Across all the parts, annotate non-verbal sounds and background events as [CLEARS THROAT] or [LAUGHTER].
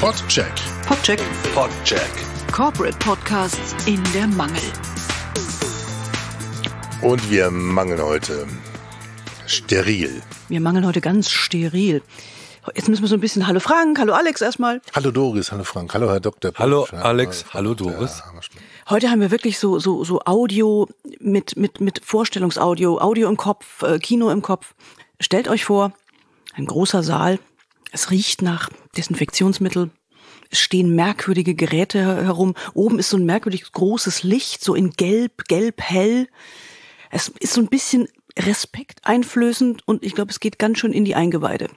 Podcheck. Podcheck. Podcheck. Corporate Podcasts in der Mangel. Und wir mangeln heute steril. Wir mangeln heute ganz steril. Jetzt müssen wir so ein bisschen Hallo Frank, Hallo Alex erstmal. Hallo Doris, hallo Frank, hallo Herr Dr. Hallo Pusch. Alex, Frau hallo. Doris. Heute haben wir wirklich so, so, so Audio mit, mit, mit Vorstellungsaudio, Audio im Kopf, äh, Kino im Kopf. Stellt euch vor, ein großer Saal. Es riecht nach Desinfektionsmittel. Es stehen merkwürdige Geräte her- herum. Oben ist so ein merkwürdig großes Licht, so in gelb, gelb-hell. Es ist so ein bisschen respekteinflößend und ich glaube, es geht ganz schön in die Eingeweide.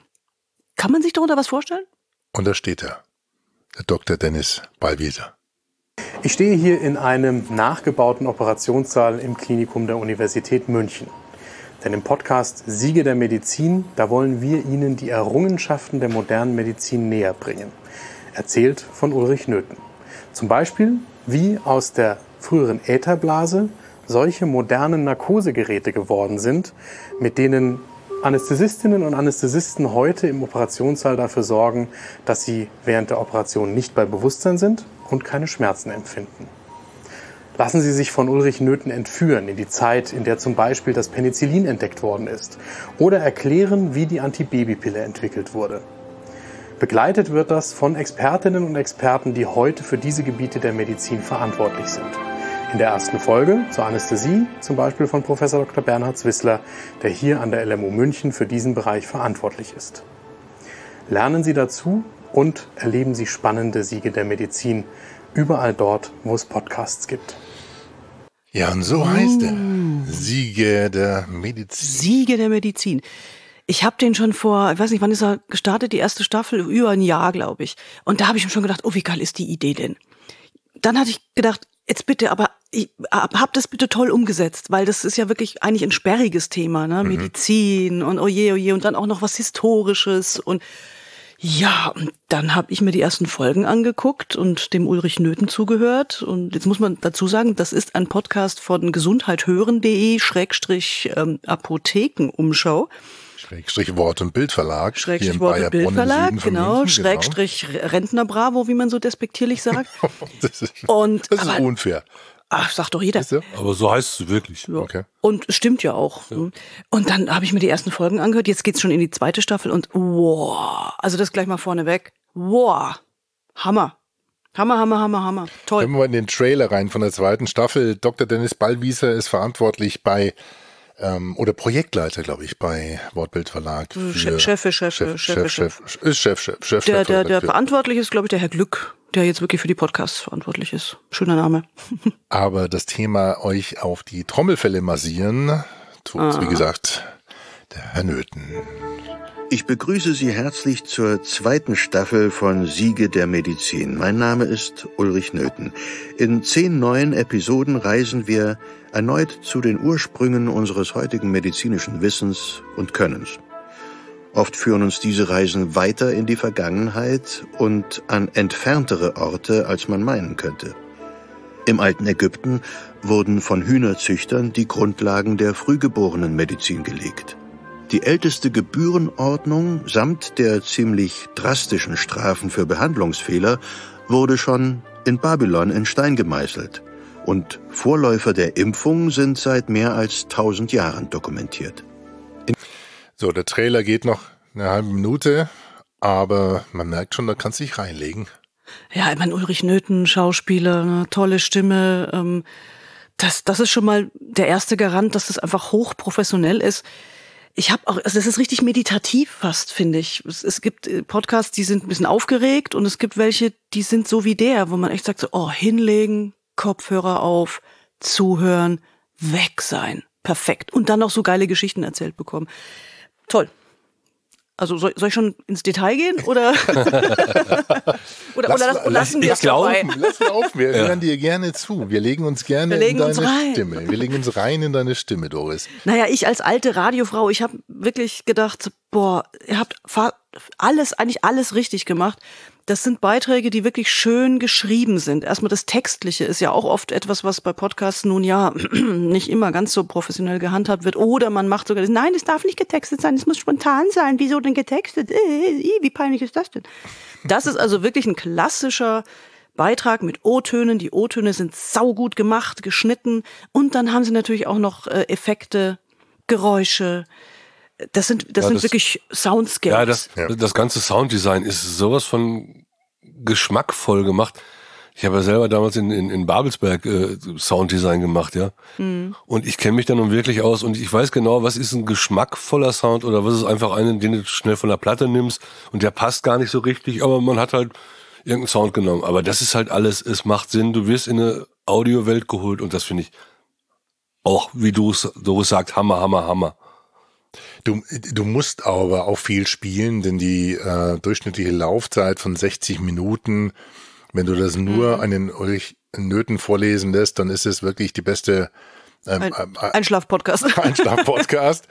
Kann man sich darunter was vorstellen? Und da steht er, der Dr. Dennis Ballwieser. Ich stehe hier in einem nachgebauten Operationssaal im Klinikum der Universität München. Denn im Podcast Siege der Medizin, da wollen wir Ihnen die Errungenschaften der modernen Medizin näher bringen. Erzählt von Ulrich Nöthen. Zum Beispiel, wie aus der früheren Ätherblase solche modernen Narkosegeräte geworden sind, mit denen Anästhesistinnen und Anästhesisten heute im Operationssaal dafür sorgen, dass sie während der Operation nicht bei Bewusstsein sind und keine Schmerzen empfinden. Lassen Sie sich von Ulrich Nöthen entführen in die Zeit, in der zum Beispiel das Penicillin entdeckt worden ist. Oder erklären, wie die Antibabypille entwickelt wurde. Begleitet wird das von Expertinnen und Experten, die heute für diese Gebiete der Medizin verantwortlich sind. In der ersten Folge zur Anästhesie zum Beispiel von Professor Dr. Bernhard Zwissler, der hier an der LMU München für diesen Bereich verantwortlich ist. Lernen Sie dazu und erleben Sie spannende Siege der Medizin überall dort, wo es Podcasts gibt. Ja, und so heißt er. Siege der Medizin. Siege der Medizin. Ich habe den schon vor, ich weiß nicht, wann ist er gestartet, die erste Staffel, über ein Jahr, glaube ich. Und da habe ich mir schon gedacht, oh, wie geil ist die Idee denn? Dann hatte ich gedacht, jetzt bitte, aber ich hab das bitte toll umgesetzt, weil das ist ja wirklich eigentlich ein sperriges Thema, ne? Medizin und oje, oje und dann auch noch was Historisches und ja, und dann habe ich mir die ersten Folgen angeguckt und dem Ulrich Nöthen zugehört. Und jetzt muss man dazu sagen, das ist ein Podcast von gesundheithören.de Schrägstrich ähm, Apothekenumschau. Schrägstrich Wort- und Bildverlag. Schrägstrich Wort- und Bildverlag, genau. München, Schrägstrich Rentner Bravo, wie man so despektierlich sagt. [LAUGHS] Das ist, Und- das ist aber- unfair. Ach, sagt doch jeder. Aber so heißt es wirklich. Ja. Okay. Und stimmt ja auch. ne? Und dann habe ich mir die ersten Folgen angehört. Jetzt geht's schon in die zweite Staffel und wow. Also das gleich mal vorneweg. Wow. Hammer. Hammer, Hammer, Hammer, Hammer. Toll. Wenn wir mal in den Trailer rein von der zweiten Staffel, Dr. Dennis Ballwieser ist verantwortlich bei ähm, oder Projektleiter, glaube ich, bei Wortbild Verlag. für- Chef, Chef, Chef, Chef, Chef, Chef, Chef, ist Chef, Chef, Chef, Der, Chef, der, der für- verantwortlich ist, glaube ich, der Herr Glück, der jetzt wirklich für die Podcasts verantwortlich ist. Schöner Name. [LAUGHS] Aber das Thema euch auf die Trommelfälle massieren, tut, Ah. wie gesagt, der Herr Nöthen. Ich begrüße Sie herzlich zur zweiten Staffel von Siege der Medizin. Mein Name ist Ulrich Nöthen. In zehn neuen Episoden reisen wir erneut zu den Ursprüngen unseres heutigen medizinischen Wissens und Könnens. Oft führen uns diese Reisen weiter in die Vergangenheit und an entferntere Orte, als man meinen könnte. Im alten Ägypten wurden von Hühnerzüchtern die Grundlagen der Frühgeborenenmedizin gelegt. Die älteste Gebührenordnung samt der ziemlich drastischen Strafen für Behandlungsfehler wurde schon in Babylon in Stein gemeißelt. Und Vorläufer der Impfung sind seit mehr als tausend Jahren dokumentiert. So, der Trailer geht noch eine halbe Minute, aber man merkt schon, da kannst du dich reinlegen. Ja, ich meine, Ulrich Nöthen, Schauspieler, ne, tolle Stimme. Ähm, das, das ist schon mal der erste Garant, dass das einfach hochprofessionell ist. Ich habe auch, also das ist richtig meditativ fast, finde ich. Es, es gibt äh, Podcasts, die sind ein bisschen aufgeregt und es gibt welche, die sind so wie der, wo man echt sagt so, oh, hinlegen, Kopfhörer auf, zuhören, weg sein. Perfekt. Und dann noch so geile Geschichten erzählt bekommen. Toll. Also soll, soll ich schon ins Detail gehen oder [LAUGHS] oder, oder lass, lassen wir es dabei? laufen, lass laufen. Wir hören dir gerne zu. Wir legen uns gerne legen in uns deine rein. Stimme. Wir legen uns rein in deine Stimme, Doris. Naja, ich als alte Radiofrau, ich habe wirklich gedacht, boah, ihr habt alles, eigentlich alles richtig gemacht. Das sind Beiträge, die wirklich schön geschrieben sind. Erstmal das Textliche ist ja auch oft etwas, was bei Podcasts nun ja [CLEARS THROAT] nicht immer ganz so professionell gehandhabt wird. Oder man macht sogar, nein, es darf nicht getextet sein, es muss spontan sein. Wieso denn getextet? Äh, wie peinlich ist das denn? Das ist also wirklich ein klassischer Beitrag mit O-Tönen. Die O-Töne sind saugut gemacht, geschnitten. Und dann haben sie natürlich auch noch äh, Effekte, Geräusche, das sind, das ja, sind das, wirklich Soundscapes. Ja das, ja. das ganze Sounddesign ist sowas von geschmackvoll gemacht. Ich habe ja selber damals in, in, in Babelsberg äh, Sounddesign gemacht, ja. Mhm. Und ich kenne mich da nun wirklich aus und ich weiß genau, was ist ein geschmackvoller Sound oder was ist einfach einen, den du schnell von der Platte nimmst und der passt gar nicht so richtig, aber man hat halt irgendeinen Sound genommen. Aber das ist halt alles, es macht Sinn, du wirst in eine Audiowelt geholt und das finde ich auch, wie du es sagst, Hammer, Hammer, Hammer. Du, du musst aber auch viel spielen, denn die äh, durchschnittliche Laufzeit von 60 Minuten, wenn du das nur mhm. einen Ulrich Nöten vorlesen lässt, dann ist es wirklich die beste ähm, Ein, äh, äh Einschlaf-Podcast. [LAUGHS] Einschlaf-Podcast.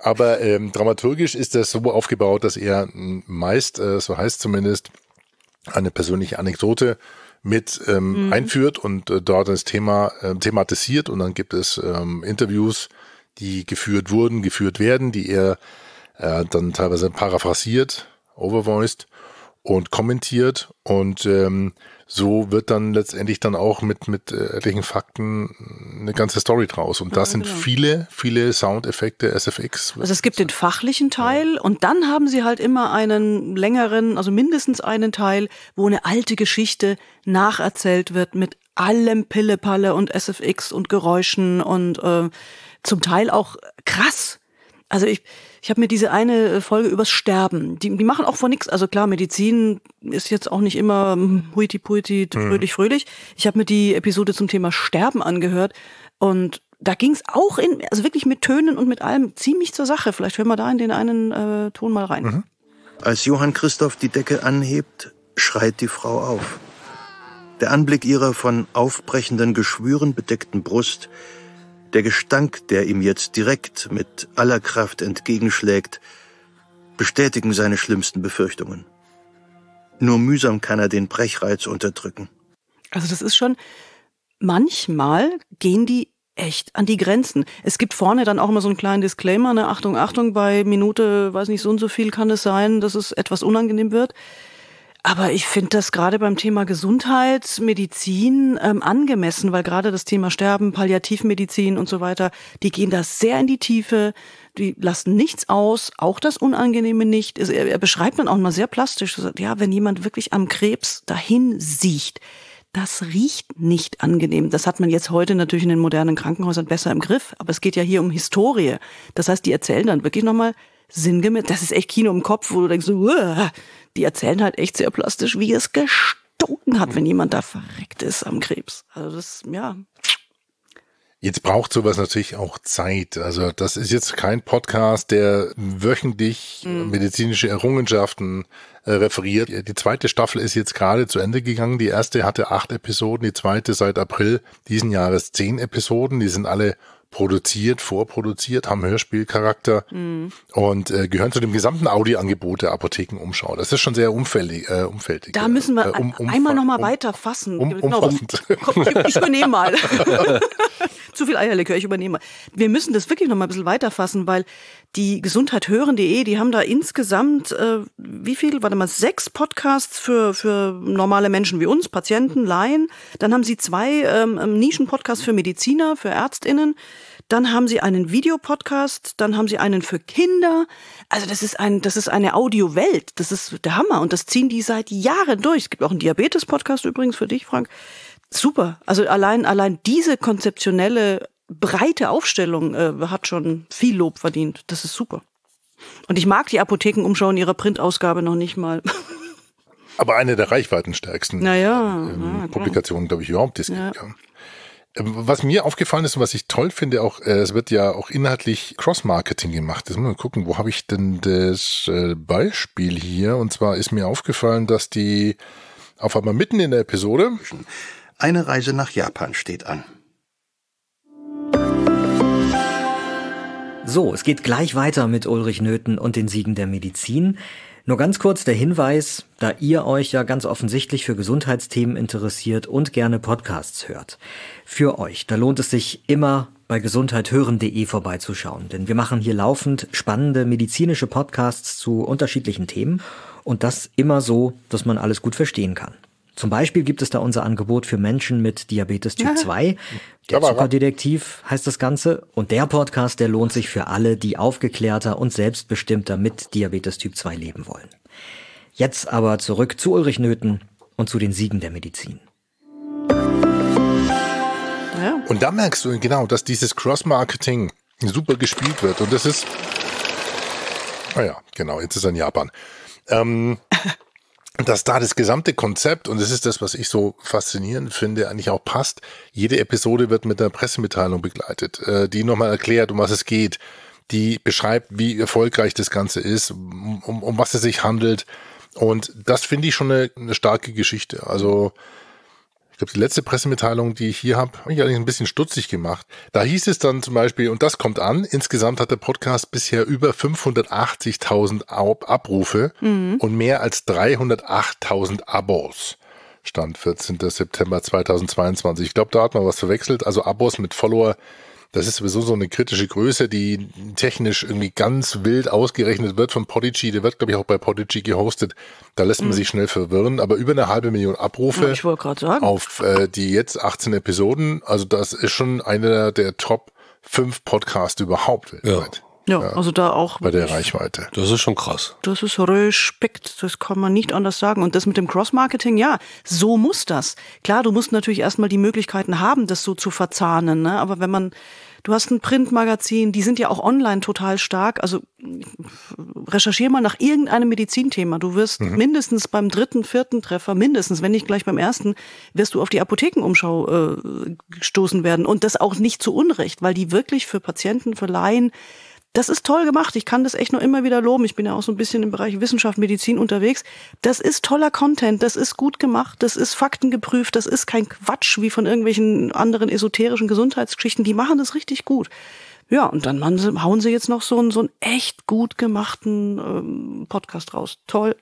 Aber ähm, dramaturgisch ist das so aufgebaut, dass er meist, äh, so heißt zumindest, eine persönliche Anekdote mit ähm, mhm. einführt und äh, dort das Thema äh, thematisiert und dann gibt es ähm, Interviews die geführt wurden, geführt werden, die er äh, dann teilweise paraphrasiert, overvoiced und kommentiert und ähm, so wird dann letztendlich dann auch mit mit äh, etlichen Fakten eine ganze Story draus und da ja, sind genau. viele viele Soundeffekte SFX. Also es gibt den fachlichen Teil ja. und dann haben sie halt immer einen längeren, also mindestens einen Teil, wo eine alte Geschichte nacherzählt wird mit allem Pillepalle und SFX und Geräuschen und äh, zum Teil auch krass. Also ich, ich habe mir diese eine äh, Folge übers Sterben, die, die machen auch von nichts. Also klar, Medizin ist jetzt auch nicht immer huiti puiti, hm. fröhlich, fröhlich. Ich habe mir die Episode zum Thema Sterben angehört und da ging es auch in, also wirklich mit Tönen und mit allem ziemlich zur Sache. Vielleicht hören wir da in den einen äh, Ton mal rein. Mhm. Als Johann Christoph die Decke anhebt, schreit die Frau auf. Der Anblick ihrer von aufbrechenden Geschwüren bedeckten Brust der Gestank, der ihm jetzt direkt mit aller Kraft entgegenschlägt, bestätigen seine schlimmsten Befürchtungen. Nur mühsam kann er den Brechreiz unterdrücken. Also das ist schon, manchmal gehen die echt an die Grenzen. Es gibt vorne dann auch immer so einen kleinen Disclaimer, ne, Achtung, Achtung, bei Minute, weiß nicht, so und so viel kann es sein, dass es etwas unangenehm wird. Aber ich finde das gerade beim Thema Gesundheit, Medizin ähm, angemessen, weil gerade das Thema Sterben, Palliativmedizin und so weiter, die gehen da sehr in die Tiefe, die lassen nichts aus, auch das Unangenehme nicht. Er, er beschreibt dann auch mal sehr plastisch, ja, wenn jemand wirklich am Krebs dahin sieht, das riecht nicht angenehm. Das hat man jetzt heute natürlich in den modernen Krankenhäusern besser im Griff, aber es geht ja hier um Historie. Das heißt, die erzählen dann wirklich nochmal sinngemäß, das ist echt Kino im Kopf, wo du denkst, so, die erzählen halt echt sehr plastisch, wie es gestunken hat, wenn jemand da verreckt ist am Krebs. Also das, ja. Jetzt braucht sowas natürlich auch Zeit. Also das ist jetzt kein Podcast, der wöchentlich mhm. medizinische Errungenschaften äh, referiert. Die zweite Staffel ist jetzt gerade zu Ende gegangen. Die erste hatte acht Episoden, die zweite seit April diesen Jahres zehn Episoden. Die sind alle produziert, vorproduziert, haben Hörspielcharakter mhm. und äh, gehören zu dem gesamten Audioangebot der Apothekenumschau. Das ist schon sehr umfällig. Äh, umfältig da müssen wir äh, um, um, einmal nochmal um, weiter fassen. Um, genau, ich übernehme mal. [LAUGHS] [LAUGHS] Zu viel Eierlikör, ich übernehme mal. Wir müssen das wirklich nochmal ein bisschen weiter fassen, weil die Gesundheit hören.de, die haben da insgesamt, äh, wie viel, warte mal, sechs Podcasts für, für normale Menschen wie uns, Patienten, Laien. Dann haben sie zwei ähm, ähm Nischen-Podcasts für Mediziner, für ÄrztInnen. Dann haben sie einen Videopodcast, dann haben sie einen für Kinder. Also das ist ein, das ist eine Audiowelt. Das ist der Hammer und das ziehen die seit Jahren durch. Es gibt auch einen Diabetes-Podcast übrigens für dich, Frank. Super. Also allein, allein diese konzeptionelle breite Aufstellung äh, hat schon viel Lob verdient. Das ist super. Und ich mag die Apothekenumschau in ihrer Printausgabe noch nicht mal. [LAUGHS] Aber eine der reichweitenstärksten naja, ähm, ja, Publikationen, glaube ich, überhaupt. Das ja. ja. Ähm, was mir aufgefallen ist und was ich toll finde, auch äh, es wird ja auch inhaltlich Cross-Marketing gemacht. Jetzt muss man gucken, wo habe ich denn das äh, Beispiel hier? Und zwar ist mir aufgefallen, dass die auf einmal mitten in der Episode eine Reise nach Japan steht an. So, es geht gleich weiter mit Ulrich Nöthen und den Siegen der Medizin. Nur ganz kurz der Hinweis, da ihr euch ja ganz offensichtlich für Gesundheitsthemen interessiert und gerne Podcasts hört. Für euch, da lohnt es sich immer bei gesundheithören.de vorbeizuschauen, denn wir machen hier laufend spannende medizinische Podcasts zu unterschiedlichen Themen und das immer so, dass man alles gut verstehen kann. Zum Beispiel gibt es da unser Angebot für Menschen mit Diabetes Typ 2. Der Zuckerdetektiv heißt das Ganze. Und der Podcast, der lohnt sich für alle, die aufgeklärter und selbstbestimmter mit Diabetes Typ 2 leben wollen. Jetzt aber zurück zu Ulrich Nöthen und zu den Siegen der Medizin. Ja. Und da merkst du genau, dass dieses Cross-Marketing super gespielt wird. Und das ist, naja, ah genau, jetzt ist er in Japan. Ähm, [LAUGHS] dass da das gesamte Konzept, und das ist das, was ich so faszinierend finde, eigentlich auch passt. Jede Episode wird mit einer Pressemitteilung begleitet, äh, die nochmal erklärt, um was es geht, die beschreibt, wie erfolgreich das Ganze ist, um, um was es sich handelt. Und das finde ich schon eine, eine starke Geschichte. Also ich glaube, die letzte Pressemitteilung, die ich hier habe, habe ich eigentlich ein bisschen stutzig gemacht. Da hieß es dann zum Beispiel, und das kommt an, insgesamt hat der Podcast bisher über 580.000 Abrufe mhm. und mehr als 308.000 Abos. Stand 14. September 2022. Ich glaube, da hat man was verwechselt. Also Abos mit Follower das ist sowieso so eine kritische Größe, die technisch irgendwie ganz wild ausgerechnet wird von Podigy. Der wird, glaube ich, auch bei Podigy gehostet. Da lässt man mhm. sich schnell verwirren. Aber über eine halbe Million Abrufe ja, auf äh, die jetzt 18 Episoden. Also das ist schon einer der Top 5 Podcasts überhaupt weltweit. Ja. Ja, ja, also da auch. Bei der Reichweite. Das ist schon krass. Das ist Respekt. Das kann man nicht anders sagen. Und das mit dem Cross-Marketing, ja, so muss das. Klar, du musst natürlich erstmal die Möglichkeiten haben, das so zu verzahnen. Ne? Aber wenn man, du hast ein Printmagazin, die sind ja auch online total stark. Also recherchier mal nach irgendeinem Medizinthema. Du wirst mhm. mindestens beim dritten, vierten Treffer, mindestens, wenn nicht gleich beim ersten, wirst du auf die Apothekenumschau äh, gestoßen werden. Und das auch nicht zu Unrecht, weil die wirklich für Patienten, für Laien das ist toll gemacht. Ich kann das echt nur immer wieder loben. Ich bin ja auch so ein bisschen im Bereich Wissenschaft, Medizin unterwegs. Das ist toller Content. Das ist gut gemacht. Das ist faktengeprüft. Das ist kein Quatsch wie von irgendwelchen anderen esoterischen Gesundheitsgeschichten. Die machen das richtig gut. Ja, und dann hauen sie jetzt noch so einen, so einen echt gut gemachten ähm, Podcast raus. Toll.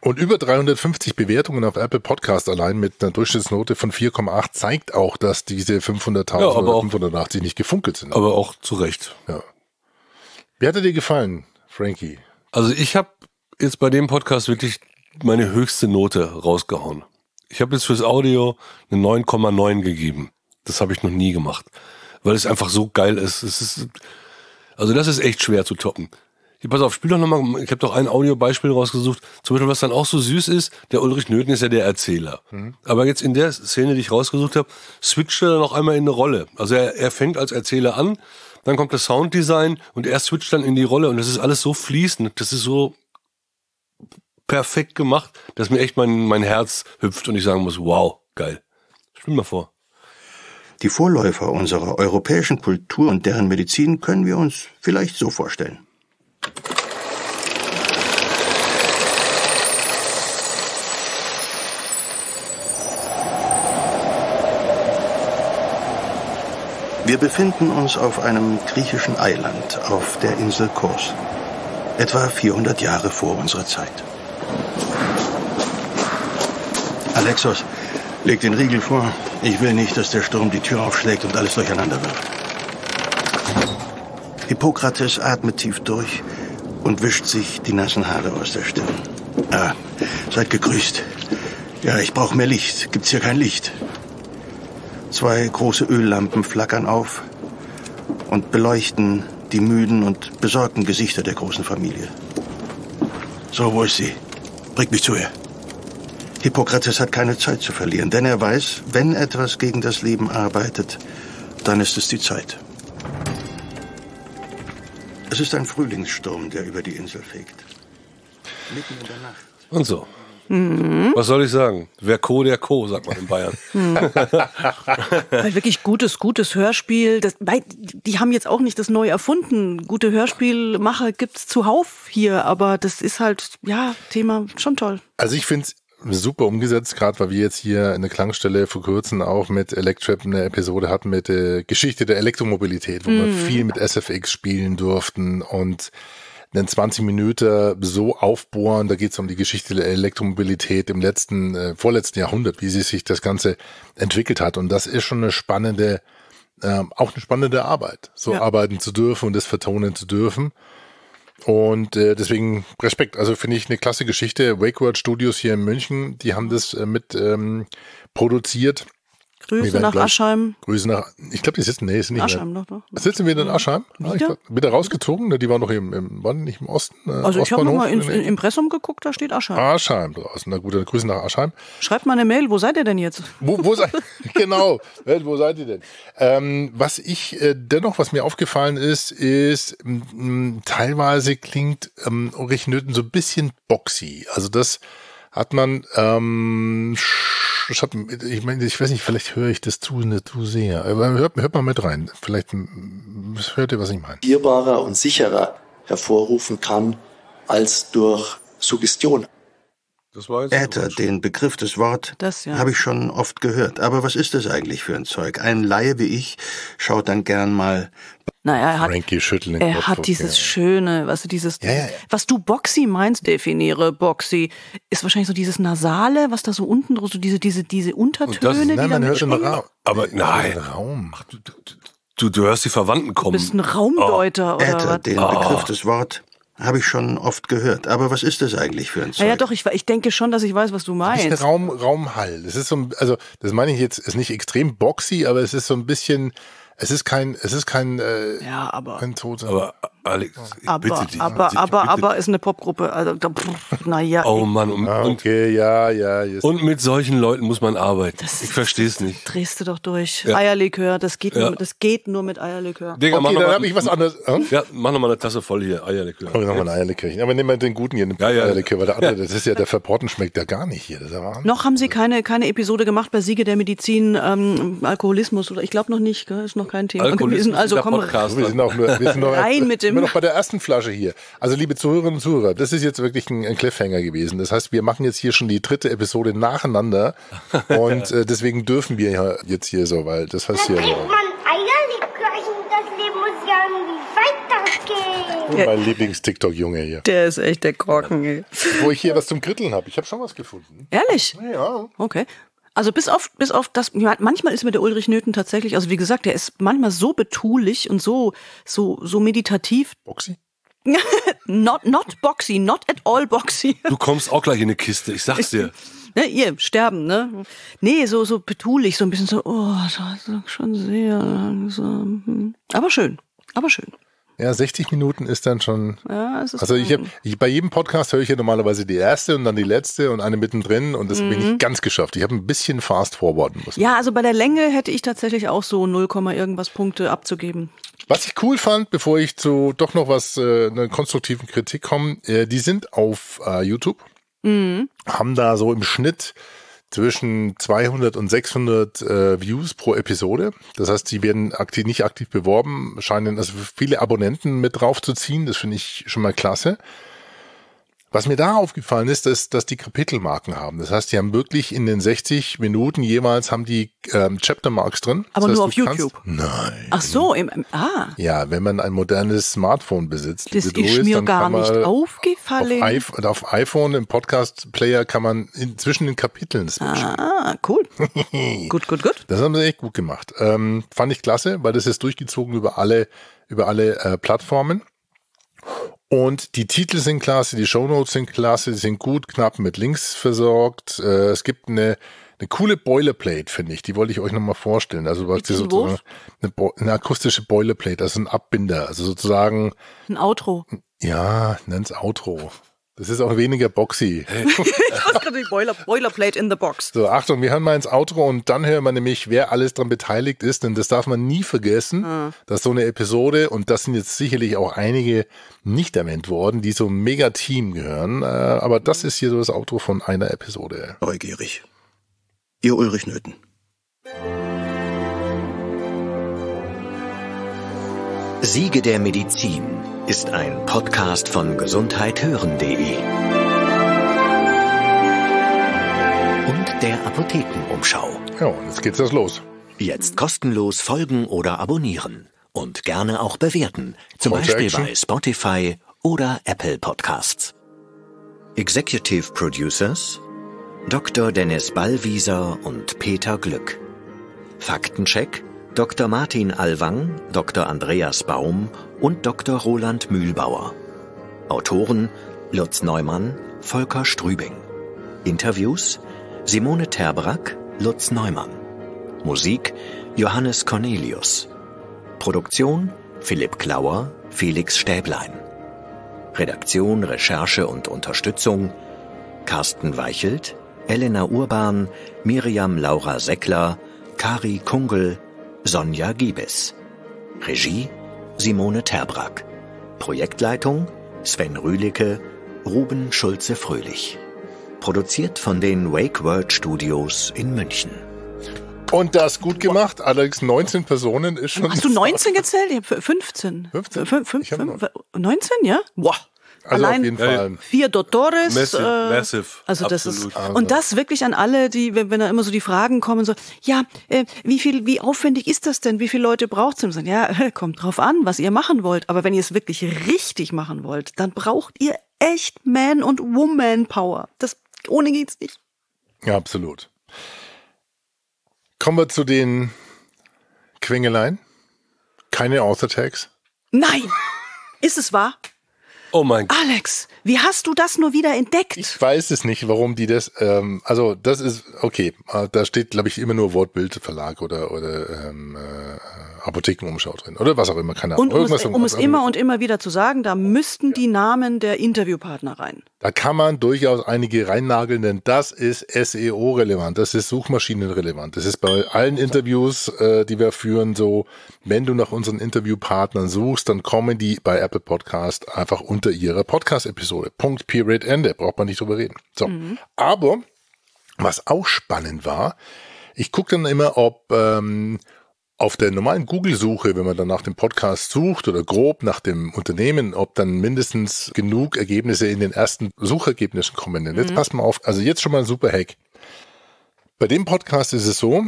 Und über 350 Bewertungen auf Apple Podcast allein mit einer Durchschnittsnote von 4,8 zeigt auch, dass diese 500.000 ja, oder 580 nicht gefunkelt sind. Aber auch zu Recht. Ja. Wie hat er dir gefallen, Frankie? Also ich habe jetzt bei dem Podcast wirklich meine höchste Note rausgehauen. Ich habe jetzt fürs Audio eine 9,9 gegeben. Das habe ich noch nie gemacht, weil es einfach so geil ist. Ist also das ist echt schwer zu toppen. Hier, pass auf, spiel doch nochmal, ich habe doch ein Audiobeispiel rausgesucht, zum Beispiel, was dann auch so süß ist, der Ulrich Nöthen ist ja der Erzähler. Mhm. Aber jetzt in der Szene, die ich rausgesucht habe, switcht er noch einmal in eine Rolle. Also er, er fängt als Erzähler an dann kommt das Sounddesign und er switcht dann in die Rolle und das ist alles so fließend, das ist so perfekt gemacht, dass mir echt mein, mein Herz hüpft und ich sagen muss, wow, geil. Spiel mal vor. Die Vorläufer unserer europäischen Kultur und deren Medizin können wir uns vielleicht so vorstellen. Wir befinden uns auf einem griechischen Eiland auf der Insel Kos. Etwa 400 Jahre vor unserer Zeit. Alexos, leg den Riegel vor. Ich will nicht, dass der Sturm die Tür aufschlägt und alles durcheinander wirft. Hippokrates atmet tief durch und wischt sich die nassen Haare aus der Stirn. Ah, seid gegrüßt. Ja, ich brauche mehr Licht. Gibt's hier kein Licht? Zwei große Öllampen flackern auf und beleuchten die müden und besorgten Gesichter der großen Familie. So, wo ist sie? Bringt mich zu ihr. Hippokrates hat keine Zeit zu verlieren, denn er weiß, wenn etwas gegen das Leben arbeitet, dann ist es die Zeit. Es ist ein Frühlingssturm, der über die Insel fegt. Mitten in der Nacht. Und so. Mhm. Was soll ich sagen? Wer Co, der Co, sagt man in Bayern. Mhm. [LAUGHS] Weil wirklich gutes, gutes Hörspiel. Das, die haben jetzt auch nicht das neu erfunden. Gute Hörspielmacher gibt's zuhauf hier, aber das ist halt, ja, Thema schon toll. Also ich finde es super umgesetzt, gerade weil wir jetzt hier eine Klangstelle vor kurzem auch mit Electrap eine Episode hatten mit der Geschichte der Elektromobilität, wo mhm. wir viel mit SFX spielen durften und einen 20 Minuten so aufbohren. Da geht es um die Geschichte der Elektromobilität im letzten, äh, vorletzten Jahrhundert, wie sie sich das Ganze entwickelt hat. Und das ist schon eine spannende, äh, auch eine spannende Arbeit, so Ja. arbeiten zu dürfen und das vertonen zu dürfen. Und äh, deswegen Respekt. Also finde ich eine klasse Geschichte. Wakeword Studios hier in München, die haben das äh, mit ähm, produziert. Grüße nach gleich- Aschheim. Grüße nach, ich glaube, die sitzen, nee, sind nicht Aschheim mehr. doch, doch. Sitzen wir in Aschheim? Ah, Wieder? glaub, wieder rausgezogen? Ne, Die waren noch im, im waren nicht im Osten? Äh, Also ich habe nochmal ins in, Impressum geguckt, da steht Aschheim. Aschheim draußen. Na gut, dann Grüße nach Aschheim. Schreibt mal eine Mail, wo seid ihr denn jetzt? Wo, wo seid, [LAUGHS] [LAUGHS] genau, wo seid ihr denn? Ähm, was ich äh, dennoch, was mir aufgefallen ist, ist, m, m, teilweise klingt ähm, Ulrich Nöten so ein bisschen boxy. Also das hat man, ähm, sch- ich, hab, ich meine, ich weiß nicht, vielleicht höre ich das zu, ne, zu sehr. Aber hört, hört mal mit rein. Vielleicht m, hört ihr, was ich meine. organisierbarer und sicherer hervorrufen kann als durch Suggestion. Das war jetzt Äther, den Begriff, das Wort, Das ja. habe ich schon oft gehört. Aber was ist das eigentlich für ein Zeug? Ein Laie wie ich schaut dann gern mal Naja, er hat, Frankie schütteln den er Kopf. hat dieses okay. schöne, weißt du, dieses, Ja, ja, ja. was du Boxy meinst, definiere Boxy, ist wahrscheinlich so dieses Nasale, was da so unten, so diese, diese, diese Untertöne, das- die Nein, da man hört mitschwingen. Raum. Aber nein. Raum. Du, du, du, du hörst die Verwandten Du kommen. bist ein Raumdeuter oder Äther, was? den Begriff, das Wort, habe ich schon oft gehört. Aber was ist das eigentlich für ein Zeug? Ja, ja, doch, ich, ich denke schon, dass ich weiß, was du Das ist ein meinst. Raum, Raumhall. Das ist so, ein- also das meine ich jetzt, ist nicht extrem boxy, aber es ist so ein bisschen, es ist kein, es ist kein, äh, Ja, aber, kein Toter. Aber Alex, ich aber, bitte dich. aber, ich aber, bitte aber ist eine Popgruppe. Also, da, pff, naja, Oh Mann, und, ah, okay, ja, ja. Jetzt. und mit solchen Leuten muss man arbeiten. Das- ich verstehe es nicht. drehst du doch durch. Ja. Eierlikör, das geht, Ja. nur, das geht nur mit Eierlikör. Digga, okay, dann noch habe ich was anderes. Hm? Ja, mach noch mal eine Tasse voll hier, Eierlikör. Oh, nochmal ein Eierlikörchen. Aber nimm mal den guten hier, den Ja, ja. Eierlikör, weil der andere, das ist ja, der Verporten schmeckt ja gar nicht hier. Das ist ja Wahnsinn. Noch haben Sie keine, keine Episode gemacht bei Siege der Medizin, ähm, Alkoholismus oder ich glaube noch nicht, gell? ist noch kein Thema Alkoholismus gewesen. Also komm Podcast. Wir sind auch nur, wir sind noch, Rein [LAUGHS] mit dem- sind wir noch bei der ersten Flasche hier. Also liebe Zuhörerinnen und Zuhörer, das ist jetzt wirklich ein, ein Cliffhanger gewesen. Das heißt, wir machen jetzt hier schon die dritte Episode nacheinander [LAUGHS] und äh, deswegen dürfen wir ja jetzt hier so, weil das heißt Dann hier trinkt so. man Eierlikörchen, das Leben muss ja irgendwie weitergehen. Mein Lieblings-TikTok-Junge hier. Der ist echt der Korken. Ey. Wo ich hier was zum Kritteln habe. Ich habe schon was gefunden. Ehrlich? Ja. Okay. Also bis auf, bis auf das, manchmal ist mir der Ulrich Nöten tatsächlich, also wie gesagt, der ist manchmal so betulich und so, so, so meditativ. Boxy? [LAUGHS] Not, not boxy, not at all boxy. Du kommst auch gleich in eine Kiste, ich sag's dir. [LAUGHS] ne, ihr, sterben, ne? Nee, so, so betulich, so ein bisschen so, oh, das ist schon sehr langsam. Hm. Aber schön, aber schön. Ja, 60 Minuten ist dann schon. Ja, es ist Also ich habe ich, bei jedem Podcast höre ich ja normalerweise die erste und dann die letzte und eine mittendrin und das habe ich nicht ganz geschafft. Ich habe ein bisschen fast forwarden müssen. Mhm. Ja, also bei der Länge hätte ich tatsächlich auch so 0, irgendwas Punkte abzugeben. Was ich cool fand, bevor ich zu doch noch was äh, einer konstruktiven Kritik komme, äh, die sind auf äh, YouTube, haben da so im Schnitt zwischen 200 und 600 äh, Views pro Episode. Das heißt, die werden aktiv, nicht aktiv beworben, scheinen also viele Abonnenten mit draufzuziehen. Das finde ich schon mal klasse. Was mir da aufgefallen ist, dass, dass die Kapitelmarken haben. Das heißt, die haben wirklich in den 60 Minuten jeweils haben die ähm, Chaptermarks drin. Aber das heißt, nur auf du kannst- YouTube? Nein. Ach so, im, ah, Ja, wenn man ein modernes Smartphone besitzt, das ist mir dann gar nicht Auf, aufgefallen. iPhone, auf iPhone im Podcast-Player kann man in, zwischen den Kapiteln switchen. Ah, cool. [LAUGHS] gut, gut, gut. Das haben sie echt gut gemacht. Ähm, fand ich klasse, weil das ist durchgezogen über alle, über alle äh, Plattformen. Und die Titel sind klasse, die Shownotes sind klasse, die sind gut, knapp mit Links versorgt. Äh, es gibt eine, eine coole Boilerplate, finde ich. Die wollte ich euch nochmal vorstellen. Also was die sozusagen eine, eine akustische Boilerplate, also ein Abbinder. Also sozusagen Ein Outro. Ja, nenn's Outro. Das ist auch weniger boxy. [LAUGHS] [LAUGHS] Ich weiß gerade die Boiler, Boilerplate in the box. So, Achtung, wir hören mal ins Outro und dann hören wir nämlich, wer alles dran beteiligt ist, denn das darf man nie vergessen, dass so eine Episode, und das sind jetzt sicherlich auch einige nicht erwähnt worden, die so ein Mega-Team gehören, äh, aber das ist hier so das Outro von einer Episode. neugierig. Ihr Ulrich Nöten. Siege der Medizin ist ein Podcast von gesundheithören.de und der Apothekenumschau. Ja, und jetzt geht's das los. Jetzt kostenlos folgen oder abonnieren und gerne auch bewerten, zum to Beispiel action. bei Spotify oder Apple Podcasts. Executive Producers Dr. Dennis Ballwieser und Peter Glück. Faktencheck Dr. Martin Alwang, Dr. Andreas Baum und Dr. Roland Mühlbauer. Autoren Lutz Neumann, Volker Strübing. Interviews Simone Terbrack, Lutz Neumann. Musik Johannes Cornelius. Produktion Philipp Klauer, Felix Stäblein. Redaktion, Recherche und Unterstützung Carsten Weichelt, Elena Urban, Miriam Laura Seckler, Kari Kungel, Sonja Giebes. Regie Simone Terbrack. Projektleitung Sven Rühlicke, Ruben Schulze-Fröhlich. Produziert von den Wake World Studios in München. Und das gut gemacht. Allerdings 19 Personen ist schon. Hast du [LAUGHS] 19 gezählt? Ich hab 15. 15? Fün- fün- Ich hab fün- 19, ja? Boah. Also Allein vier Dottores. Massive, äh, massive. Also das absolut. ist und das wirklich an alle, die wenn, wenn da immer so die Fragen kommen so, ja, äh, wie viel, wie aufwendig ist das denn? Wie viele Leute braucht's? Sagen, ja, kommt drauf an, was ihr machen wollt. Aber wenn ihr es wirklich richtig machen wollt, dann braucht ihr echt Man und Woman Power. Das ohne geht's nicht. Ja, absolut. Kommen wir zu den Quengeleien. Keine Author-Tags. Nein, ist es wahr? Oh mein Gott. Alex, wie hast du das nur wieder entdeckt? Ich weiß es nicht, warum die das, ähm, also das ist, okay, äh, da steht, glaube ich, immer nur Wortbildverlag oder, oder ähm, äh, Apothekenumschau drin oder was auch immer, keine Ahnung. Und um es, Irgendwas um es immer und immer wieder zu sagen, da müssten die Namen der Interviewpartner rein. Da kann man durchaus einige reinnageln, denn das ist SEO-relevant, das ist Suchmaschinenrelevant. Das ist bei allen Interviews, äh, die wir führen, so, wenn du nach unseren Interviewpartnern suchst, dann kommen die bei Apple Podcast einfach unter ihrer Podcast-Episode. Punkt, Period, Ende. Braucht man nicht drüber reden. So. Aber, was auch spannend war, ich gucke dann immer, ob ähm, auf der normalen Google-Suche, wenn man dann nach dem Podcast sucht oder grob nach dem Unternehmen, ob dann mindestens genug Ergebnisse in den ersten Suchergebnissen kommen. Denn jetzt passt mal auf, also jetzt schon mal ein super Hack. Bei dem Podcast ist es so,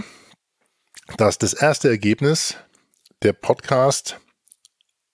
dass das erste Ergebnis der Podcast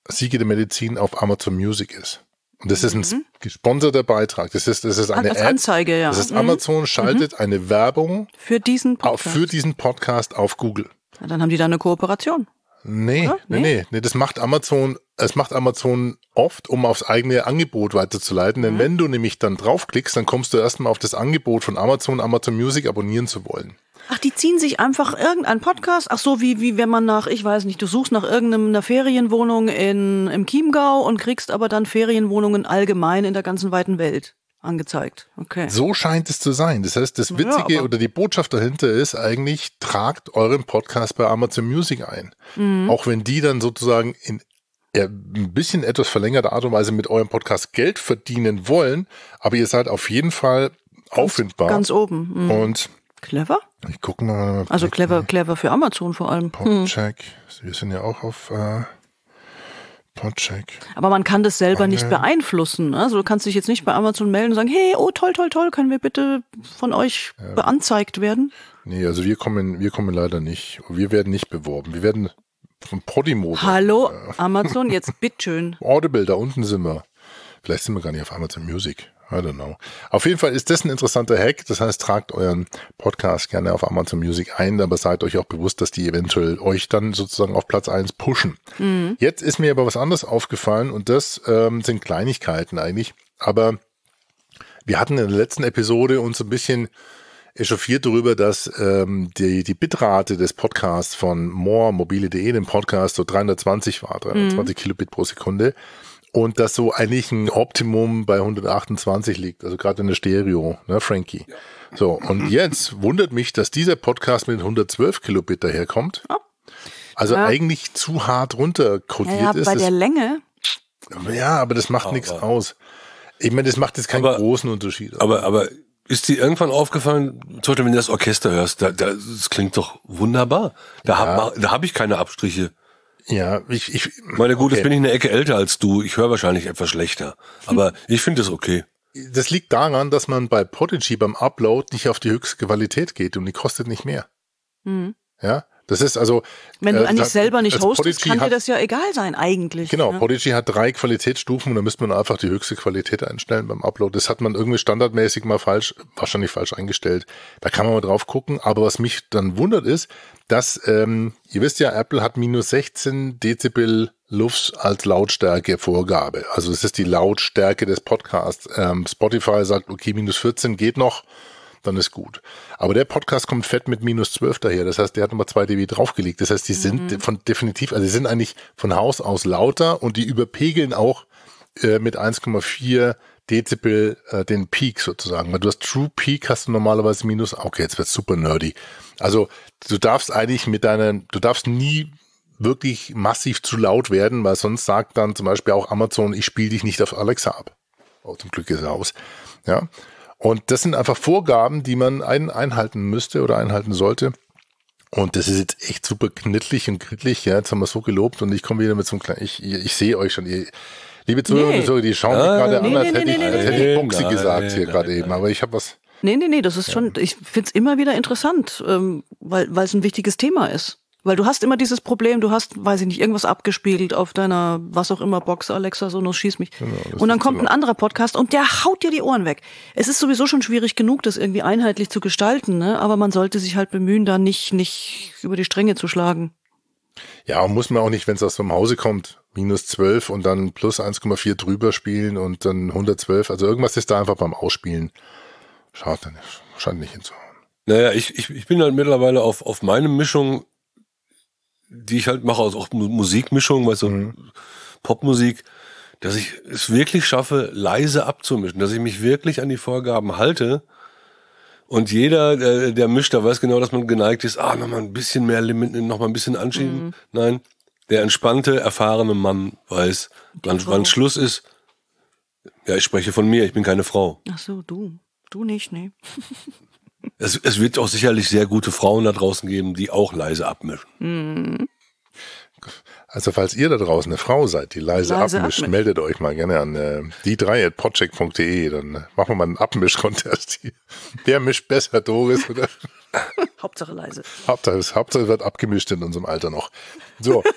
Siege der Medizin auf Amazon Music ist. Und das ist ein gesponserter Beitrag. Das ist, das ist eine Als Ad. Anzeige, ja. Das ist Mhm. Amazon schaltet eine Werbung Für diesen auf, für diesen Podcast auf Google. Na, dann haben die da eine Kooperation. Nee, Ja, nee, nee? nee, das macht Amazon, es macht Amazon oft, um aufs eigene Angebot weiterzuleiten. Mhm. Denn wenn du nämlich dann draufklickst, dann kommst du erstmal auf das Angebot von Amazon, Amazon Music abonnieren zu wollen. Ach, die ziehen sich einfach irgendeinen Podcast. Ach so, wie, wie wenn man nach, ich weiß nicht, du suchst nach irgendeiner Ferienwohnung in, im Chiemgau und kriegst aber dann Ferienwohnungen allgemein in der ganzen weiten Welt angezeigt. Okay. So scheint es zu sein. Das heißt, das Ja, Witzige aber- oder die Botschaft dahinter ist eigentlich, tragt euren Podcast bei Amazon Music ein. Mhm. Auch wenn die dann sozusagen in ja, ein bisschen etwas verlängerter Art und Weise mit eurem Podcast Geld verdienen wollen, aber ihr seid auf jeden Fall auffindbar. Ganz oben. Mhm. Und Clever? ich gucke mal. Also clever, clever für Amazon vor allem. Hm. Podcheck. Wir sind ja auch auf äh, Podcheck. Aber man kann das selber nicht Okay. beeinflussen. Also du kannst dich jetzt nicht bei Amazon melden und sagen, hey, oh toll, toll, toll, können wir bitte von euch beanzeigt werden? Nee, also wir kommen, wir kommen leider nicht. Wir werden nicht beworben. Wir werden von Podimo. Hallo, Amazon, jetzt [LAUGHS] bitteschön. Audible, da unten sind wir. Vielleicht sind wir gar nicht auf Amazon Music. I don't know. Auf jeden Fall ist das ein interessanter Hack. Das heißt, tragt euren Podcast gerne auf Amazon Music ein, aber seid euch auch bewusst, dass die eventuell euch dann sozusagen auf Platz eins pushen. Jetzt ist mir aber was anderes aufgefallen und das ähm, sind Kleinigkeiten eigentlich. Aber wir hatten in der letzten Episode uns ein bisschen echauffiert darüber, dass ähm, die, die Bitrate des Podcasts von More mobile.de, dem Podcast, so 320 war, 320 Kilobit pro Sekunde. Und dass so eigentlich ein Optimum bei 128 liegt, also gerade in der Stereo, ne, Frankie. So, und jetzt wundert mich, dass dieser Podcast mit 112 Kilobit daherkommt. Also Ja. eigentlich zu hart runterkodiert Ja, ist. bei Das- der Länge. ja, aber das macht nichts aus. Ich meine, das macht jetzt keinen Aber- großen Unterschied. Aber, aber ist dir irgendwann aufgefallen, zum Beispiel, wenn du das Orchester hörst, da, da, das klingt doch wunderbar. Da hab, da hab ich keine Abstriche. Ja, ich, ich Meine gut, okay. jetzt bin ich eine Ecke älter als du. Ich höre wahrscheinlich etwas schlechter. Aber ich finde das okay. Das liegt daran, dass man bei Prodigy beim Upload nicht auf die höchste Qualität geht und die kostet nicht mehr. Mhm. Ja, Das ist also. Wenn du äh, eigentlich da- selber nicht hostest, kann dir hat- das ja egal sein, eigentlich. Genau, ne? Podigy hat drei Qualitätsstufen und da müsste man einfach die höchste Qualität einstellen beim Upload. Das hat man irgendwie standardmäßig mal falsch, wahrscheinlich falsch eingestellt. Da kann man mal drauf gucken. Aber was mich dann wundert ist, dass, ähm, ihr wisst ja, Apple hat minus 16 Dezibel Lufts als Lautstärke Vorgabe. Also das ist die Lautstärke des Podcasts. Ähm, Spotify sagt, okay, minus 14 geht noch dann ist gut. Aber der Podcast kommt fett mit minus 12 daher. Das heißt, der hat nochmal 2 dB draufgelegt. Das heißt, die sind von definitiv, also die sind eigentlich von Haus aus lauter und die überpegeln auch äh, mit 1,4 Dezibel äh, den Peak sozusagen. Weil du hast True Peak hast du normalerweise minus, okay, jetzt wird's super nerdy. Also du darfst eigentlich mit deinen, du darfst nie wirklich massiv zu laut werden, weil sonst sagt dann zum Beispiel auch Amazon, ich spiele dich nicht auf Alexa ab. Oh, zum Glück ist er aus. Ja. Und das sind einfach Vorgaben, die man ein, einhalten müsste oder einhalten sollte. Und das ist jetzt echt super knittlig und krittlich. Ja, jetzt haben wir so gelobt und ich komme wieder mit so einem kleinen, ich, ich, ich sehe euch schon, ihr, liebe Zuhörer Nee. Zuhörer, die schauen mich Ah, gerade nee, an, als nee, hätte ich, als hätte ich Boxy Nein, gesagt hier gerade eben. Aber ich habe was, Nee, nee, nee, das ist schon, ich find's immer wieder interessant, ähm, weil weil es ein wichtiges Thema ist. Weil du hast immer dieses Problem, du hast, weiß ich nicht, irgendwas abgespiegelt auf deiner, was auch immer, Box, Alexa, Sonos, schieß mich. und dann kommt zu ein anderer Podcast und der haut dir die Ohren weg. Es ist sowieso schon schwierig genug, das irgendwie einheitlich zu gestalten, ne? aber man sollte sich halt bemühen, da nicht, nicht über die Stränge zu schlagen. ja, und muss man auch nicht, wenn es aus dem Hause kommt, minus 12 und dann plus 1,4 drüber spielen und dann 112. Also irgendwas ist da einfach beim Ausspielen. Schaut dann, scheint nicht hinzuhauen. Naja, ich, ich, ich bin halt mittlerweile auf, auf meine Mischung, die ich halt mache, also auch Mu- Musikmischung, weißt du, Popmusik, dass ich es wirklich schaffe, leise abzumischen, dass ich mich wirklich an die Vorgaben halte. Und jeder, der, der mischt, der weiß genau, dass man geneigt ist, ah, nochmal ein bisschen mehr Limit, nochmal ein bisschen anschieben. Nein, der entspannte, erfahrene Mann weiß, wann, wann Schluss ist. Ja, ich spreche von mir, ich bin keine Frau. Ach so, du. Du nicht, nee. [LAUGHS] Es, es wird auch sicherlich sehr gute Frauen da draußen geben, die auch leise abmischen. Also falls ihr da draußen eine Frau seid, die leise, Leise abmischt, abmischt. meldet euch mal gerne an äh, die3.podcheck.de, dann äh, machen wir mal einen Abmisch-Contest. Wer mischt besser, Doris? Oder? [LAUGHS] Hauptsache leise. Hauptsache, Hauptsache wird abgemischt in unserem Alter noch. So. [LAUGHS]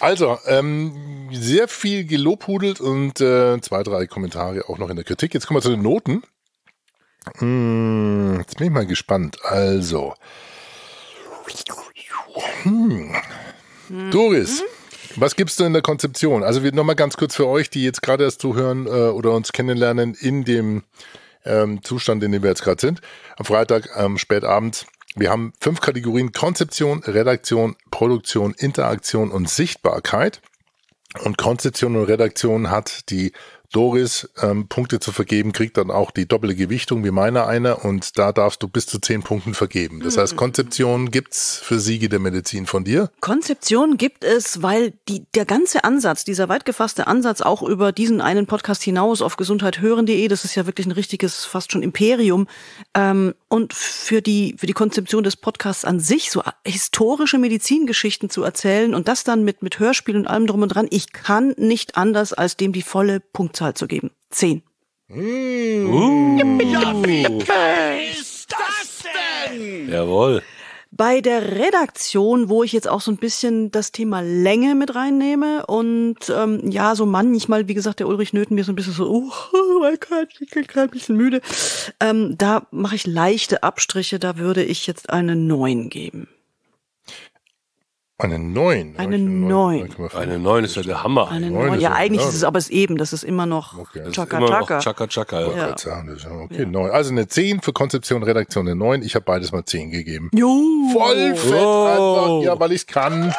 Also, ähm, sehr viel gelobhudelt und äh, zwei, drei Kommentare auch noch in der Kritik. Jetzt kommen wir zu den Noten. Hm, jetzt bin ich mal gespannt. Also. Hm. Doris, was gibst du in der Konzeption? Also wir nochmal ganz kurz für euch, die jetzt gerade erst zuhören äh, oder uns kennenlernen in dem ähm, Zustand, in dem wir jetzt gerade sind. Am Freitag, ähm, spät abends. Wir haben fünf Kategorien Konzeption, Redaktion, Produktion, Interaktion und Sichtbarkeit. Und Konzeption und Redaktion hat die Doris ähm, Punkte zu vergeben, kriegt dann auch die doppelte Gewichtung wie meiner einer und da darfst du bis zu zehn Punkten vergeben. Das heißt, Konzeption gibt's für Siege der Medizin von dir. Konzeption gibt es, weil die, der ganze Ansatz, dieser weit gefasste Ansatz auch über diesen einen Podcast hinaus auf gesundheithören.de, das ist ja wirklich ein richtiges, fast schon Imperium. Ähm, und für die, für die Konzeption des Podcasts an sich, so historische Medizingeschichten zu erzählen und das dann mit, mit Hörspielen und allem drum und dran, ich kann nicht anders, als dem die volle Punktzahl zu geben. Zehn. Jawohl. Bei der Redaktion, wo ich jetzt auch so ein bisschen das Thema Länge mit reinnehme und ähm, ja, so manchmal, wie gesagt, der Ulrich Nöten mir so ein bisschen so, oh, oh mein Gott, ich bin gerade ein bisschen müde. Ähm, da mache ich leichte Abstriche, da würde ich jetzt eine 9 geben. Eine neun. Eine neun. Eine 9 ist ja der Hammer. Eine Neun 9. ist Ja, ja- eigentlich ist es aber es eben, das ist immer noch Okay. Das ist Chaka immer noch Chaka. Chaka Chaka. Ja. Ist ja Okay, neun. Also eine 10 für Konzeption, Redaktion eine 9. Ich habe beides mal 10 gegeben. Jo. Voll fett Oh. einfach. Ja, weil ich kann.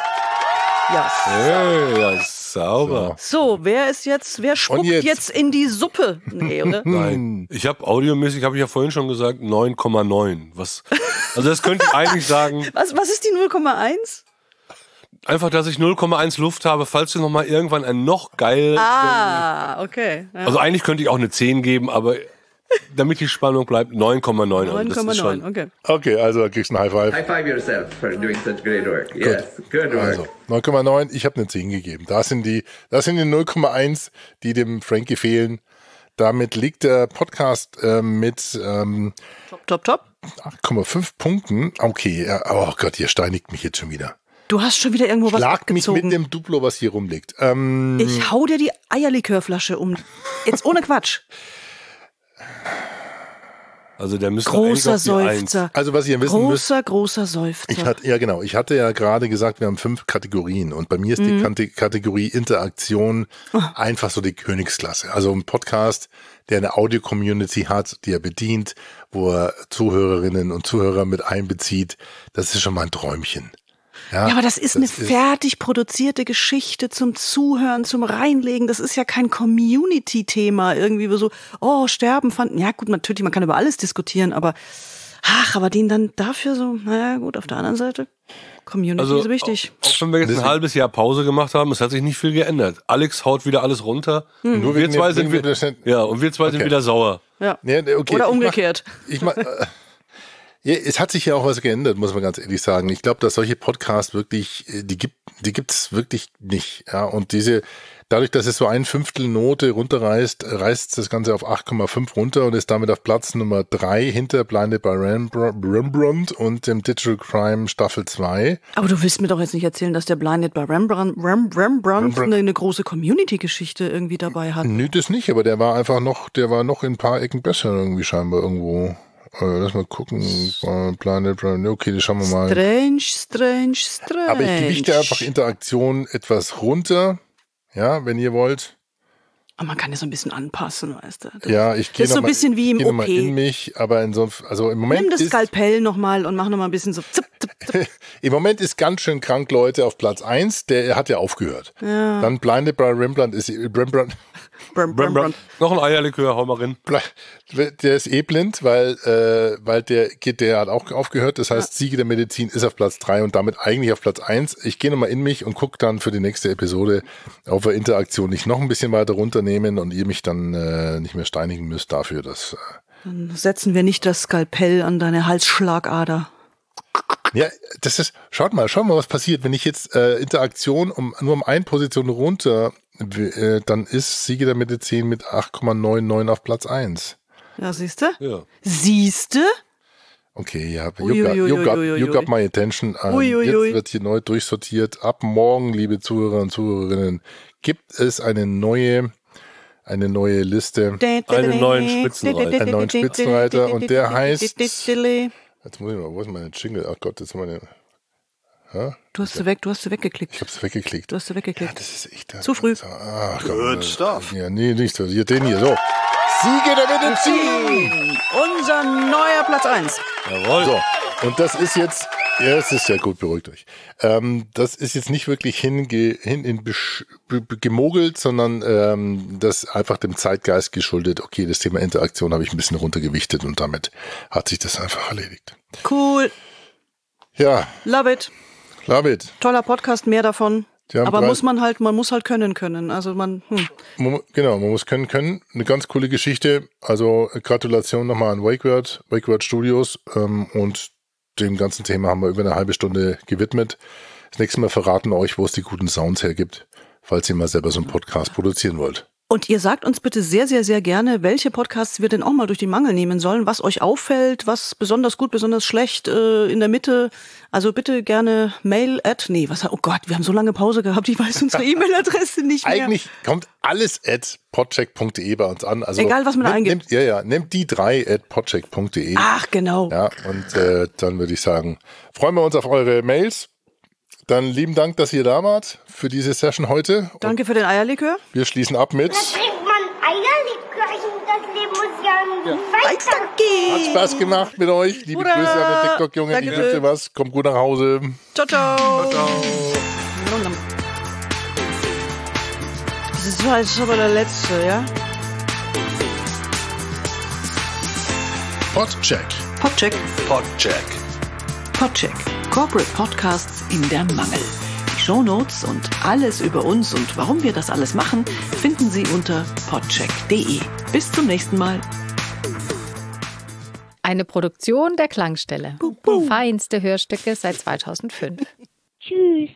Ja. Hey, ja, sauber. So, wer ist jetzt, wer spuckt jetzt? jetzt? in die Suppe? Nee, oder? [LAUGHS] Nein. Ich habe audiomäßig, habe ich ja vorhin schon gesagt, 9,9. Was? Also das könnte ich eigentlich sagen, [LAUGHS] Was, was ist die 0,1? Einfach, dass ich 0,1 Luft habe, falls du noch mal irgendwann ein noch geil. Ah, [LAUGHS] okay. Ja. Also eigentlich könnte ich auch eine 10 geben, aber damit die Spannung bleibt, 9,9. Also das ist 9,9, schon- okay. Okay, also da kriegst du ein High Five. High five yourself for doing such great work. Yes, good work. Also 9,9, ich habe eine 10 gegeben. Da sind die, das sind die 0,1, die dem Frankie fehlen. Damit liegt der Podcast ähm, mit ähm, Top, top, top. 8,5 Punkten. Okay, oh Gott, ihr steinigt mich jetzt schon wieder. Du hast schon wieder irgendwo was Schlag mich abgezogen. mit dem Duplo, was hier rumliegt. Ähm, ich hau dir die Eierlikörflasche um. Jetzt ohne Quatsch. Also der müsste Großer eigentlich Eins. Seufzer. also was ihr wissen müsst, Großer, großer Seufzer. ich hatte, ja genau, ich hatte ja gerade gesagt, wir haben fünf Kategorien und bei mir ist Mhm. die Kategorie Interaktion Oh. einfach so die Königsklasse. Also ein Podcast, der eine Audio-Community hat, die er bedient, wo er Zuhörerinnen und Zuhörer mit einbezieht, das ist schon mal ein Träumchen. Ja, aber das ist eine fertig produzierte Geschichte zum Zuhören, zum Reinlegen. Das ist ja kein Community-Thema irgendwie, wo so, oh, Sterben fanden. Ja, gut, natürlich, man kann über alles diskutieren, aber ach, aber den dann dafür so, naja, gut, auf der anderen Seite, Community Also ist wichtig. auch wenn wir jetzt ein halbes Jahr Pause gemacht haben, es hat sich nicht viel geändert. Alex haut wieder alles runter. Hm. Nur wir zwei sind wir, ja, und wir zwei sind Okay. wieder sauer. Ja. Nee, okay, Oder ich umgekehrt. Mach, ich mach, äh, [LAUGHS] ja, es hat sich ja auch was geändert, muss man ganz ehrlich sagen. Ich glaube, dass solche Podcasts wirklich, äh, die gibt, die gibt's wirklich nicht. Ja, und diese, dadurch, dass es so ein Fünftel Note runterreißt, reißt das Ganze auf 8,5 runter und ist damit auf Platz Nummer drei hinter Blinded by Rembrandt Rembrandt und dem Digital Crime Staffel 2. Aber du willst mir doch jetzt nicht erzählen, dass der Blinded bei Rembrandt, Rem, Rembrandt eine, eine große Community-Geschichte irgendwie dabei hat. Nö, das nicht, aber der war einfach noch, der war noch in ein paar Ecken besser irgendwie scheinbar irgendwo. Äh, lass mal gucken. Äh, Planet, okay, das schauen wir mal. Strange, strange, strange. Aber ich gewichte einfach Interaktion etwas runter. Ja, wenn ihr wollt. Aber man kann ja so ein bisschen anpassen, weißt du. Das, Ja, ich gehe so ein mal- bisschen wie im mal OP. in mich, aber in so, also im Moment Nimm das ist, Skalpell nochmal und mach nochmal ein bisschen so zipp, zipp, zipp. [LAUGHS] im Moment ist ganz schön krank, Leute, auf Platz eins. Der hat ja aufgehört. Dann Blinded by Rembrandt ist Rembrandt, Brem, brem, brem. Noch ein Eierlikör, hau mal rein. der ist eh blind, weil, äh, weil der geht, der hat auch aufgehört. Das heißt, Siege der Medizin ist auf Platz drei und damit eigentlich auf Platz eins. Ich gehe nochmal in mich und gucke dann für die nächste Episode, ob wir Interaktion nicht noch ein bisschen weiter runternehmen und ihr mich dann äh, nicht mehr steinigen müsst dafür, dass äh, Dann setzen wir nicht das Skalpell an deine Halsschlagader. Ja, das ist, schaut mal, schaut mal, was passiert, wenn ich jetzt äh, Interaktion um nur um eine Position runter, äh, dann ist Siege der Medizin mit 8,99 auf Platz 1. Ja, siehst du? Ja. Siehste? Okay, ja, you, got, you, got, you got my attention. Ähm, Ui, ui, jetzt wird hier neu durchsortiert. Ab morgen, liebe Zuhörer und Zuhörerinnen, gibt es eine neue, eine neue Liste. Einen neuen Spitzenreiter. Einen neuen Spitzenreiter und der heißt- Du Jetzt muss ich mal, wo ist meine Jingle? Ach Gott, jetzt meine, hast sie weg, du hast sie weggeklickt. ich hab's weggeklickt. Du hast sie Ja, weggeklickt. das ist echt. Zu früh. Ach, Good stuff. Ja, nee, nicht so. Hier, den hier, so. Siege der Medizin! Unser neuer Platz 1. Jawohl. So, und das ist jetzt, ja, es ist sehr gut, beruhigt euch. Ähm, das ist jetzt nicht wirklich hinge, hin in besch, gemogelt, sondern ähm, das einfach dem Zeitgeist geschuldet. Okay, das Thema Interaktion habe ich ein bisschen runtergewichtet und damit hat sich das einfach erledigt. Cool. Ja, Love it. love it. Toller Podcast, mehr davon. Aber muss man halt, man muss halt können können. Also man, hm. Genau, man muss können können. Eine ganz coole Geschichte. Also äh, Gratulation nochmal an WakeWord, WakeWord Studios ähm, und dem ganzen Thema haben wir über eine halbe Stunde gewidmet. Das nächste Mal verraten wir euch, wo es die guten Sounds hergibt, falls ihr mal selber so einen Podcast produzieren wollt. Und ihr sagt uns bitte sehr, sehr, sehr gerne, welche Podcasts wir denn auch mal durch die Mangel nehmen sollen, was euch auffällt, was besonders gut, besonders schlecht, äh, in der Mitte. Also bitte gerne Mail at, nee, was, oh Gott, wir haben so lange Pause gehabt, ich weiß unsere [LAUGHS] E-Mail-Adresse nicht mehr. Eigentlich kommt alles at podcheck.de bei uns an. Also Egal, was man da eingibt. Nehmt, ja, ja, nehmt die drei at podcheck.de. Ach, genau. Ja, und äh, dann würde ich sagen, freuen wir uns auf eure Mails. Dann lieben Dank, dass ihr da wart für diese Session heute. Und Danke für den Eierlikör. wir schließen ab mit. Da trinkt man Eierlikörchen. Das Leben muss ja Hat weitergehen. Spaß gemacht mit euch. Liebe Hurra! Grüße an den TikTok-Jungen. Wünsche dir was. Kommt gut nach Hause. Ciao, ciao. Das ist so, als ist aber der letzte, ja? Podcheck. Podcheck. Podcheck. Podcheck. Corporate Podcasts in der Mangel. Die Shownotes und alles über uns und warum wir das alles machen, finden Sie unter podcheck.de. Bis zum nächsten Mal. Eine Produktion der Klangstelle. Feinste Hörstücke seit 2005. Tschüss.